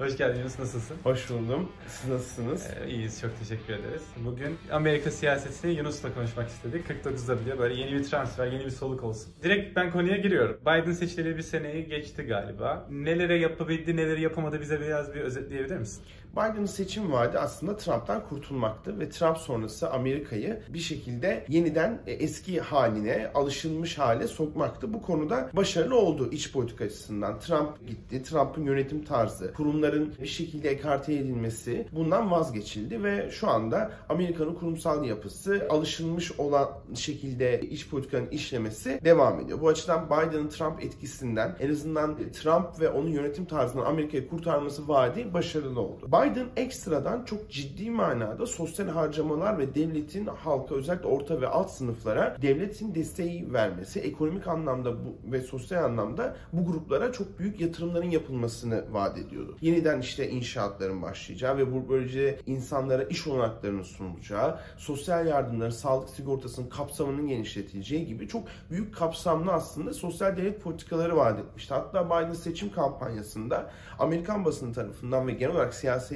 Hoş geldiniz. Nasılsın? Hoş buldum. Siz nasılsınız? Ee, iyiyiz. Çok teşekkür ederiz. Bugün Amerika siyasetini Yunus'la konuşmak istedik. 49'da bile böyle yeni bir transfer, yeni bir soluk olsun. Direkt ben konuya giriyorum. Biden seçileli bir seneyi geçti galiba. Nelere yapabildi, neleri yapamadı bize biraz bir özetleyebilir misin? Biden'ın seçim vaadi aslında Trump'tan kurtulmaktı ve Trump sonrası Amerika'yı bir şekilde yeniden e, eski haline, alışılmış hale sokmaktı. Bu konuda başarılı oldu iç politika açısından. Trump gitti, Trump'ın yönetim tarzı, kurumların bir şekilde ekarte edilmesi bundan vazgeçildi ve şu anda Amerika'nın kurumsal yapısı alışılmış olan şekilde iç politikanın işlemesi devam ediyor. Bu açıdan Biden'ın Trump etkisinden en azından Trump ve onun yönetim tarzından Amerika'yı kurtarması vaadi başarılı oldu. Biden ekstradan çok ciddi manada sosyal harcamalar ve devletin halka özellikle orta ve alt sınıflara devletin desteği vermesi, ekonomik anlamda bu, ve sosyal anlamda bu gruplara çok büyük yatırımların yapılmasını vaat ediyordu. Yeniden işte inşaatların başlayacağı ve bu böylece insanlara iş olanaklarının sunulacağı, sosyal yardımların, sağlık sigortasının kapsamının genişletileceği gibi çok büyük kapsamlı aslında sosyal devlet politikaları vaat etmişti. Hatta Biden seçim kampanyasında Amerikan basını tarafından ve genel olarak siyasi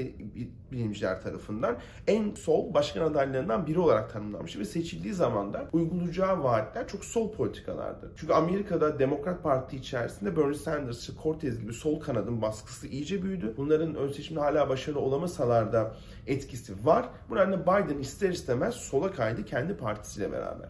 bilimciler tarafından en sol başkan adaylarından biri olarak tanımlanmış ve seçildiği zaman da uygulayacağı vaatler çok sol politikalardı. Çünkü Amerika'da Demokrat Parti içerisinde Bernie Sanders, Cortez gibi sol kanadın baskısı iyice büyüdü. Bunların ön seçimde hala başarılı olamasalar da etkisi var. Bu nedenle Biden ister istemez sola kaydı kendi partisiyle beraber.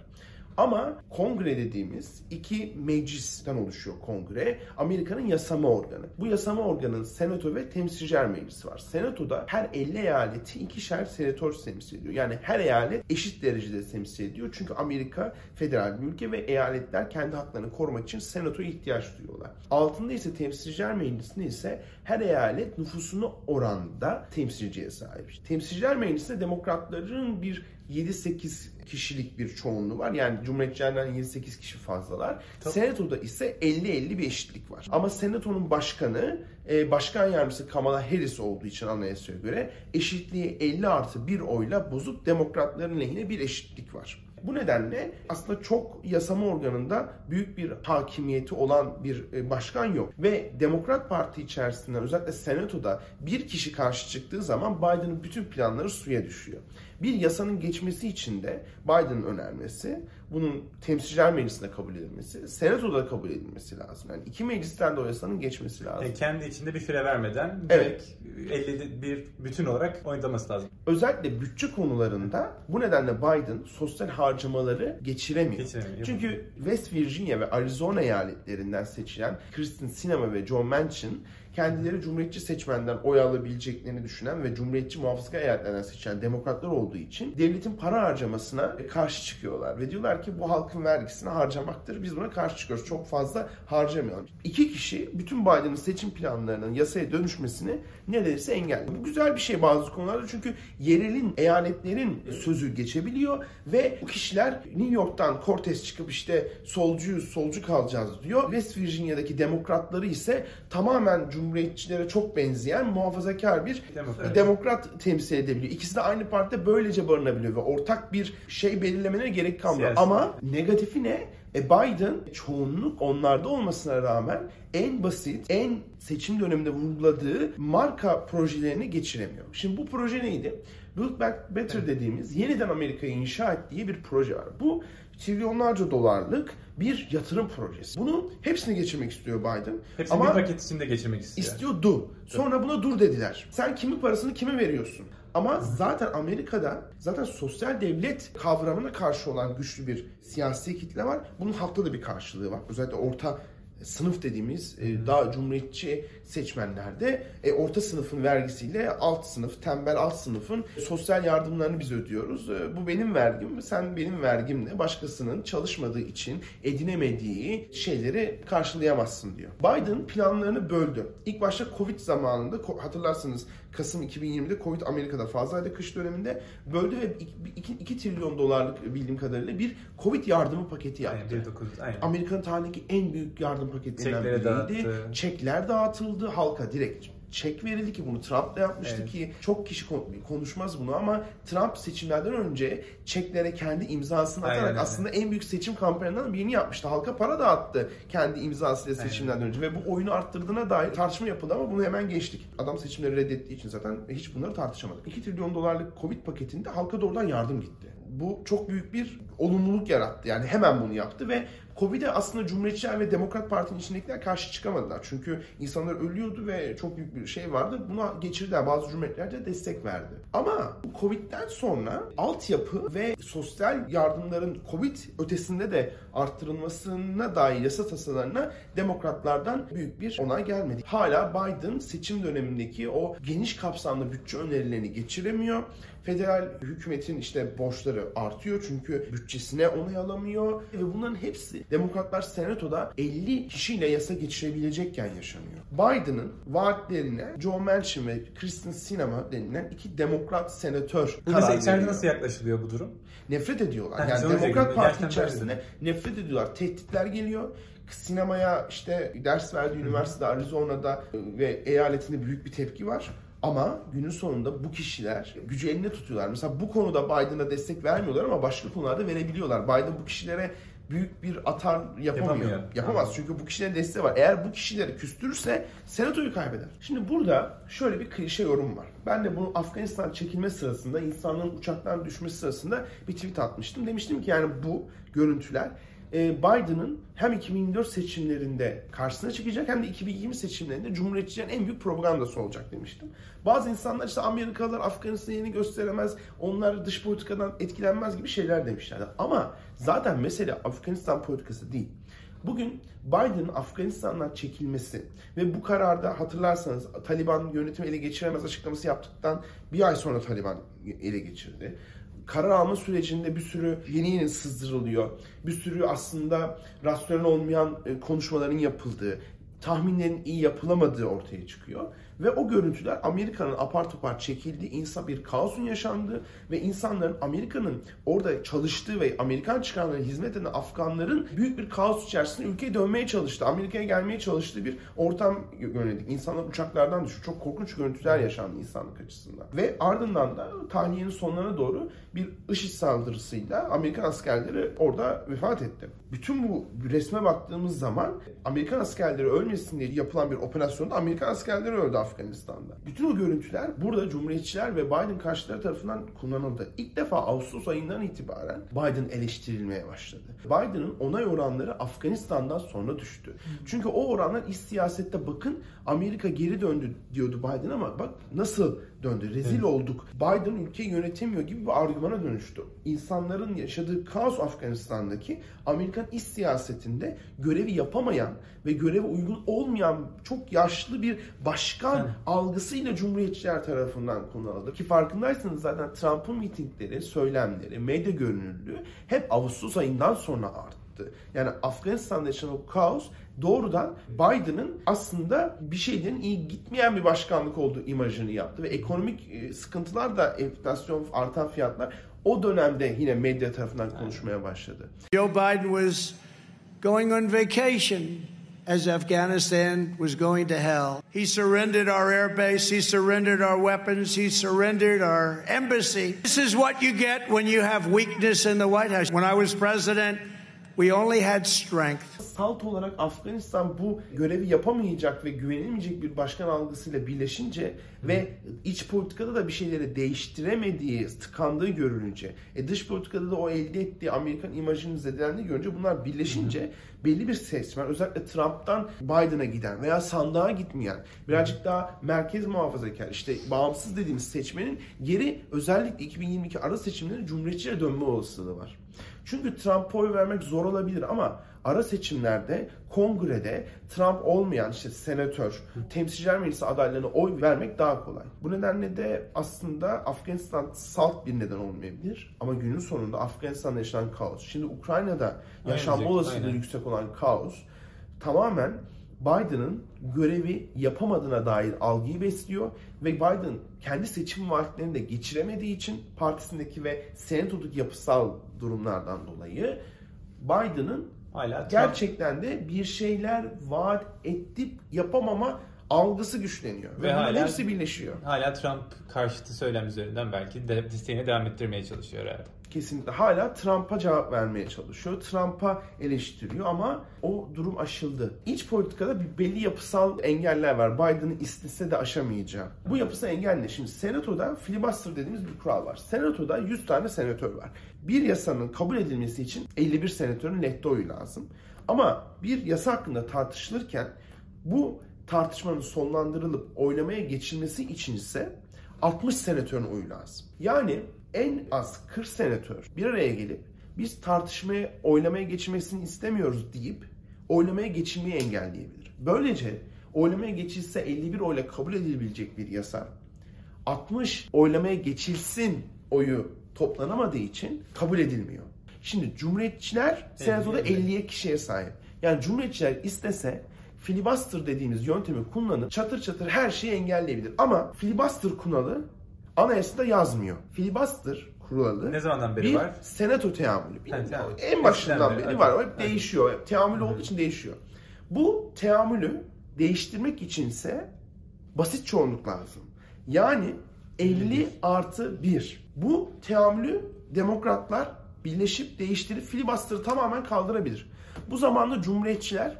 Ama kongre dediğimiz iki meclisten oluşuyor kongre. Amerika'nın yasama organı. Bu yasama organının senato ve temsilciler meclisi var. Senatoda her 50 eyaleti ikişer senatör temsil ediyor. Yani her eyalet eşit derecede temsil ediyor. Çünkü Amerika federal bir ülke ve eyaletler kendi haklarını korumak için senatoya ihtiyaç duyuyorlar. Altında ise temsilciler meclisinde ise her eyalet nüfusunu oranda temsilciye sahip. Temsilciler meclisinde demokratların bir 7-8 kişilik bir çoğunluğu var. Yani Cumhuriyetçilerden 7-8 kişi fazlalar. Tabii. Senato'da ise 50-50 bir eşitlik var. Ama Senato'nun başkanı e, başkan yardımcısı Kamala Harris olduğu için anayasaya göre eşitliği 50 artı 1 oyla bozup demokratların lehine bir eşitlik var. Bu nedenle aslında çok yasama organında büyük bir hakimiyeti olan bir e, başkan yok. Ve Demokrat Parti içerisinden özellikle Senato'da bir kişi karşı çıktığı zaman Biden'ın bütün planları suya düşüyor. Bir yasanın geçmesi için de Biden'ın önermesi, bunun temsilciler meclisinde kabul edilmesi, senatoda kabul edilmesi lazım. Yani iki meclisten de o yasanın geçmesi lazım. Yani kendi içinde bir fire vermeden evet. 50 bir bütün olarak oynaması lazım. Özellikle bütçe konularında bu nedenle Biden sosyal harcamaları geçiremiyor. geçiremiyor. Çünkü West Virginia ve Arizona eyaletlerinden seçilen Kristen Sinema ve Joe Manchin kendileri Cumhuriyetçi seçmenden oy alabileceklerini düşünen ve Cumhuriyetçi muhafazakar eyaletlerden seçen demokratlar olduğu için devletin para harcamasına karşı çıkıyorlar. Ve diyorlar ki bu halkın vergisini harcamaktır. Biz buna karşı çıkıyoruz. Çok fazla harcamayalım. İki kişi bütün Biden'ın seçim planlarının yasaya dönüşmesini neredeyse engelliyor. Bu güzel bir şey bazı konularda çünkü yerelin, eyaletlerin sözü geçebiliyor ve bu kişiler New York'tan Cortez çıkıp işte solcuyuz, solcu kalacağız diyor. West Virginia'daki demokratları ise tamamen Cumhuriyetçi cumhuriyetçilere çok benzeyen muhafazakar bir demokrat, demokrat temsil edebiliyor. İkisi de aynı partide böylece barınabiliyor ve ortak bir şey belirlemelerine gerek kalmıyor. Siyasi. Ama negatifi ne? E Biden çoğunluk onlarda olmasına rağmen en basit, en seçim döneminde vurguladığı marka projelerini geçiremiyor. Şimdi bu proje neydi? Build Back Better dediğimiz yeniden Amerika'yı inşa et diye bir proje var. Bu trilyonlarca dolarlık bir yatırım projesi. Bunun hepsini geçirmek istiyor Biden. Hepsini Ama bir paket içinde geçirmek istiyor. İstiyordu. Sonra buna dur dediler. Sen kimin parasını kime veriyorsun? Ama zaten Amerika'da zaten sosyal devlet kavramına karşı olan güçlü bir siyasi kitle var. Bunun halkta da bir karşılığı var. Özellikle orta sınıf dediğimiz e, daha cumhuriyetçi seçmenlerde e, orta sınıfın vergisiyle alt sınıf, tembel alt sınıfın sosyal yardımlarını biz ödüyoruz. E, bu benim vergim, sen benim vergimle başkasının çalışmadığı için edinemediği şeyleri karşılayamazsın diyor. Biden planlarını böldü. İlk başta Covid zamanında hatırlarsınız Kasım 2020'de Covid Amerika'da fazlaydı kış döneminde böldü ve 2, 2 trilyon dolarlık bildiğim kadarıyla bir Covid yardımı paketi yaptı. Amerika'nın tarihindeki en büyük yardım paketlerinden biriydi. Çekler dağıtıldı halka direkt çek verildi ki bunu Trump da yapmıştı Evet. ki çok kişi kon- konuşmaz bunu ama Trump seçimlerden önce çeklere kendi imzasını Aynen atarak öyle. aslında en büyük seçim kampanyalarından birini yapmıştı. Halka para dağıttı kendi imzasıyla seçimlerden önce ve bu oyunu arttırdığına dair tartışma yapıldı ama bunu hemen geçtik. Adam seçimleri reddettiği için zaten hiç bunları tartışamadık. 2 trilyon dolarlık Covid paketinde halka doğrudan yardım gitti. Bu çok büyük bir olumluluk yarattı. Yani hemen bunu yaptı ve Covid'e aslında Cumhuriyetçiler ve Demokrat Parti'nin içindekiler karşı çıkamadılar. Çünkü insanlar ölüyordu ve çok büyük bir şey vardı. Buna geçirdiler. Bazı cumhuriyetler de destek verdi. Ama Covid'den sonra altyapı ve sosyal yardımların Covid ötesinde de arttırılmasına dair yasa tasarılarına demokratlardan büyük bir onay gelmedi. Hala Biden seçim dönemindeki o geniş kapsamlı bütçe önerilerini geçiremiyor. Federal hükümetin işte borçları artıyor çünkü bütçesine onay alamıyor ve bunların hepsi demokratlar senatoda 50 kişiyle yasa geçirebilecekken yaşanıyor. Biden'ın vaatlerine Joe Manchin ve Kristen Sinema denilen iki demokrat senatör Bu karar içeride veriyor. nasıl yaklaşılıyor bu durum? Nefret ediyorlar. Yani diyecektim. Demokrat Parti içerisinde nefret ediyorlar. Tehditler geliyor. Sinemaya işte ders verdiği üniversitede Arizona'da ve eyaletinde büyük bir tepki var. Ama günün sonunda bu kişiler gücü eline tutuyorlar. Mesela bu konuda Biden'a destek vermiyorlar ama başka konularda verebiliyorlar. Biden bu kişilere büyük bir atar yapamıyor. Yapamıyor. Yapamaz Ha. çünkü bu kişilerin desteği var. Eğer bu kişileri küstürürse senatoyu kaybeder. Şimdi burada şöyle bir klişe yorum var. Ben de bu Afganistan çekilme sırasında insanların uçaktan düşmesi sırasında bir tweet atmıştım. Demiştim ki yani bu görüntüler Biden'ın hem 2024 seçimlerinde karşısına çıkacak hem de 2020 seçimlerinde Cumhuriyetçilerin en büyük propagandası olacak demiştim. Bazı insanlar işte Amerikalılar Afganistan'ı yeni gösteremez, onlar dış politikadan etkilenmez gibi şeyler demişlerdi. Ama zaten mesele Afganistan politikası değil. Bugün Biden'ın Afganistan'dan çekilmesi ve bu kararda hatırlarsanız Taliban yönetimi ele geçiremez açıklaması yaptıktan bir ay sonra Taliban ele geçirdi. Karar alma sürecinde bir sürü yeni yeni sızdırılıyor. Bir sürü aslında rasyonel olmayan e, konuşmaların yapıldığı, tahminlerin iyi yapılamadığı ortaya çıkıyor. Ve o görüntüler Amerika'nın apar topar çekildiği, insan bir kaosun yaşandığı ve insanların Amerika'nın orada çalıştığı ve Amerikan çıkarlarına hizmet eden Afganların büyük bir kaos içerisinde ülkeye dönmeye çalıştı. Amerika'ya gelmeye çalıştığı bir ortam yönelik. İnsanlar uçaklardan düşüyor. Çok korkunç görüntüler yaşandı insanlık açısından. Ve ardından da tahliyenin sonlarına doğru bir IŞİD saldırısıyla Amerikan askerleri orada vefat etti. Bütün bu resme baktığımız zaman Amerikan askerleri ölmesin diye yapılan bir operasyonda Amerikan askerleri öldü Afganistan'da. Bütün o görüntüler burada Cumhuriyetçiler ve Biden karşıtları tarafından kullanıldı. İlk defa Ağustos ayından itibaren Biden eleştirilmeye başladı. Biden'ın onay oranları Afganistan'dan sonra düştü. Çünkü o oranlar iç siyasette bakın Amerika geri döndü diyordu Biden ama bak nasıl döndü. Rezil olduk. Biden ülkeyi yönetemiyor gibi bir argümana dönüştü. İnsanların yaşadığı kaos Afganistan'daki Amerikan iç siyasetinde görevi yapamayan ve göreve uygun olmayan çok yaşlı bir başkan Evet. algısıyla Cumhuriyetçiler tarafından kullanıldı. Ki farkındaysanız zaten Trump'ın mitingleri, söylemleri, medya görünürlüğü hep Ağustos ayından sonra arttı. Yani Afganistan'da yaşanan o kaos doğrudan Biden'ın aslında bir şeylerin iyi gitmeyen bir başkanlık olduğu imajını yaptı ve ekonomik e, sıkıntılar da enflasyon, artan fiyatlar o dönemde yine medya tarafından konuşmaya başladı. Joe Biden was going on vacation as Afghanistan was going to hell. He surrendered our air base, he surrendered our weapons, he surrendered our embassy. This is what you get when you have weakness in the White House. When I was president, we only had strength. Salt olarak Afganistan bu görevi yapamayacak ve güvenilmeyecek bir başkan algısıyla birleşince ve iç politikada da bir şeyleri değiştiremediği, tıkandığı görülünce, e dış politikada da o elde ettiği Amerikan imajının zedelendiği görünce bunlar birleşince belli bir seçmen özellikle Trump'tan Biden'a giden veya sandığa gitmeyen birazcık daha merkez muhafazakar işte bağımsız dediğimiz seçmenin geri özellikle 2022 ara seçimleri Cumhuriyetçiye dönme olasılığı var. Çünkü Trump'a oy vermek zor olabilir ama ara seçimlerde kongrede Trump olmayan işte senatör, temsilciler meclisi adaylarına oy vermek daha kolay. Bu nedenle de aslında Afganistan salt bir neden olmayabilir ama günün sonunda Afganistan'da yaşanan kaos. Şimdi Ukrayna'da yaşanma olasılığı yüksek olan kaos tamamen Biden'ın görevi yapamadığına dair algıyı besliyor ve Biden kendi seçim vaatlerini de geçiremediği için partisindeki ve senatodaki yapısal durumlardan dolayı Biden'ın Hala gerçekten de bir şeyler vaat edip yapamama algısı güçleniyor. Ve, Ve hala- hepsi birleşiyor. Hala Trump karşıtı söylem üzerinden belki de desteğini devam ettirmeye çalışıyor herhalde. Kesinlikle hala Trump'a cevap vermeye çalışıyor. Trump'a eleştiriyor ama o durum aşıldı. İç politikada bir belli yapısal engeller var. Biden'ın istese de aşamayacağı. Bu yapısal engel ne? Şimdi senatoda filibuster dediğimiz bir kural var. Senatoda 100 tane senatör var. Bir yasanın kabul edilmesi için 51 senatörün lehte oyu lazım. Ama bir yasa hakkında tartışılırken bu tartışmanın sonlandırılıp oylamaya geçilmesi için ise 60 senatörün oyu lazım. Yani en az 40 senatör bir araya gelip biz tartışmaya, oylamaya geçilmesini istemiyoruz deyip oylamaya geçilmeyi engelleyebilir. Böylece oylamaya geçilse 51 oyla kabul edilebilecek bir yasa 60 oylamaya geçilsin oyu toplanamadığı için kabul edilmiyor. Şimdi Cumhuriyetçiler Senato'da 50. 50'ye kişiye sahip. Yani Cumhuriyetçiler istese filibuster dediğimiz yöntemi kullanıp çatır çatır her şeyi engelleyebilir. Ama filibuster kuralı anayasada yazmıyor. Filibuster kuralı Ne zamandan beri bir var? senato teamülü. Teamül. En başından Eskiden beri var. O hep değişiyor. Teamül olduğu için değişiyor. Bu teamülü değiştirmek içinse basit çoğunluk lazım. Yani 50 artı 1. Bu teamülü demokratlar birleşip değiştirip filibuster'ı tamamen kaldırabilir. Bu zamanda cumhuriyetçiler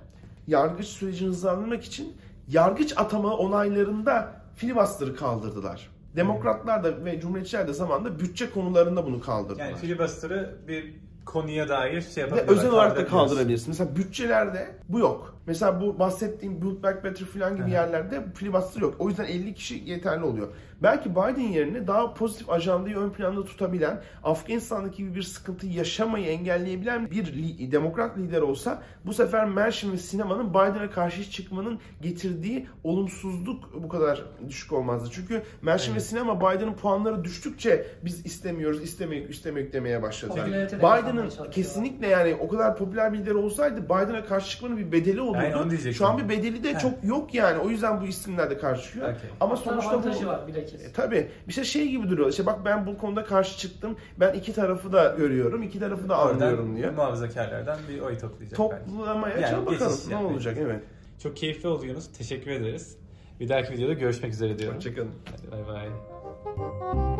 yargıç sürecini hızlandırmak için yargıç atama onaylarında filibuster'ı kaldırdılar. Demokratlar da ve cumhuriyetçiler de zamanında bütçe konularında bunu kaldırdılar. Yani filibuster'ı bir konuya dair şey Ve yapabiliyorlar. özel olarak da kaldırabilirsin. Mesela bütçelerde bu yok. Mesela bu bahsettiğim Build Back Better falan gibi Aha. yerlerde filibuster yok. O yüzden 50 kişi yeterli oluyor. Belki Biden yerine daha pozitif ajandayı ön planda tutabilen, Afganistan'daki gibi bir sıkıntıyı yaşamayı engelleyebilen bir li- demokrat lider olsa bu sefer Manchin ve sinemanın Biden'a karşı çıkmanın getirdiği olumsuzluk bu kadar düşük olmazdı. Çünkü Manchin ve Evet. sinema Biden'ın puanları düştükçe biz istemiyoruz, istemiyoruz, istemiyoruz demeye başladı. De Biden'ın kesinlikle yani o kadar popüler bir lider olsaydı Biden'a karşı çıkmanın bir bedeli olurdu. Diyecektim. Şu an bir bedeli de Heh. çok yok yani. O yüzden bu isimler de karşı çıkıyor. Okey. Ama sonuçta bu var bilakis. E, tabii bir şey şey gibi duruyor. İşte bak ben bu konuda karşı çıktım. Ben iki tarafı da görüyorum. iki tarafı da anlıyorum diyor. muhafazakarlardan bir oy toplayacak. Toplamaya Yani yani bakalım ne olacak evet. Çok keyifli oldu Yunus. Teşekkür ederiz. Bir dahaki videoda görüşmek üzere diyorum. Hoşçakalın. Hadi bay bay.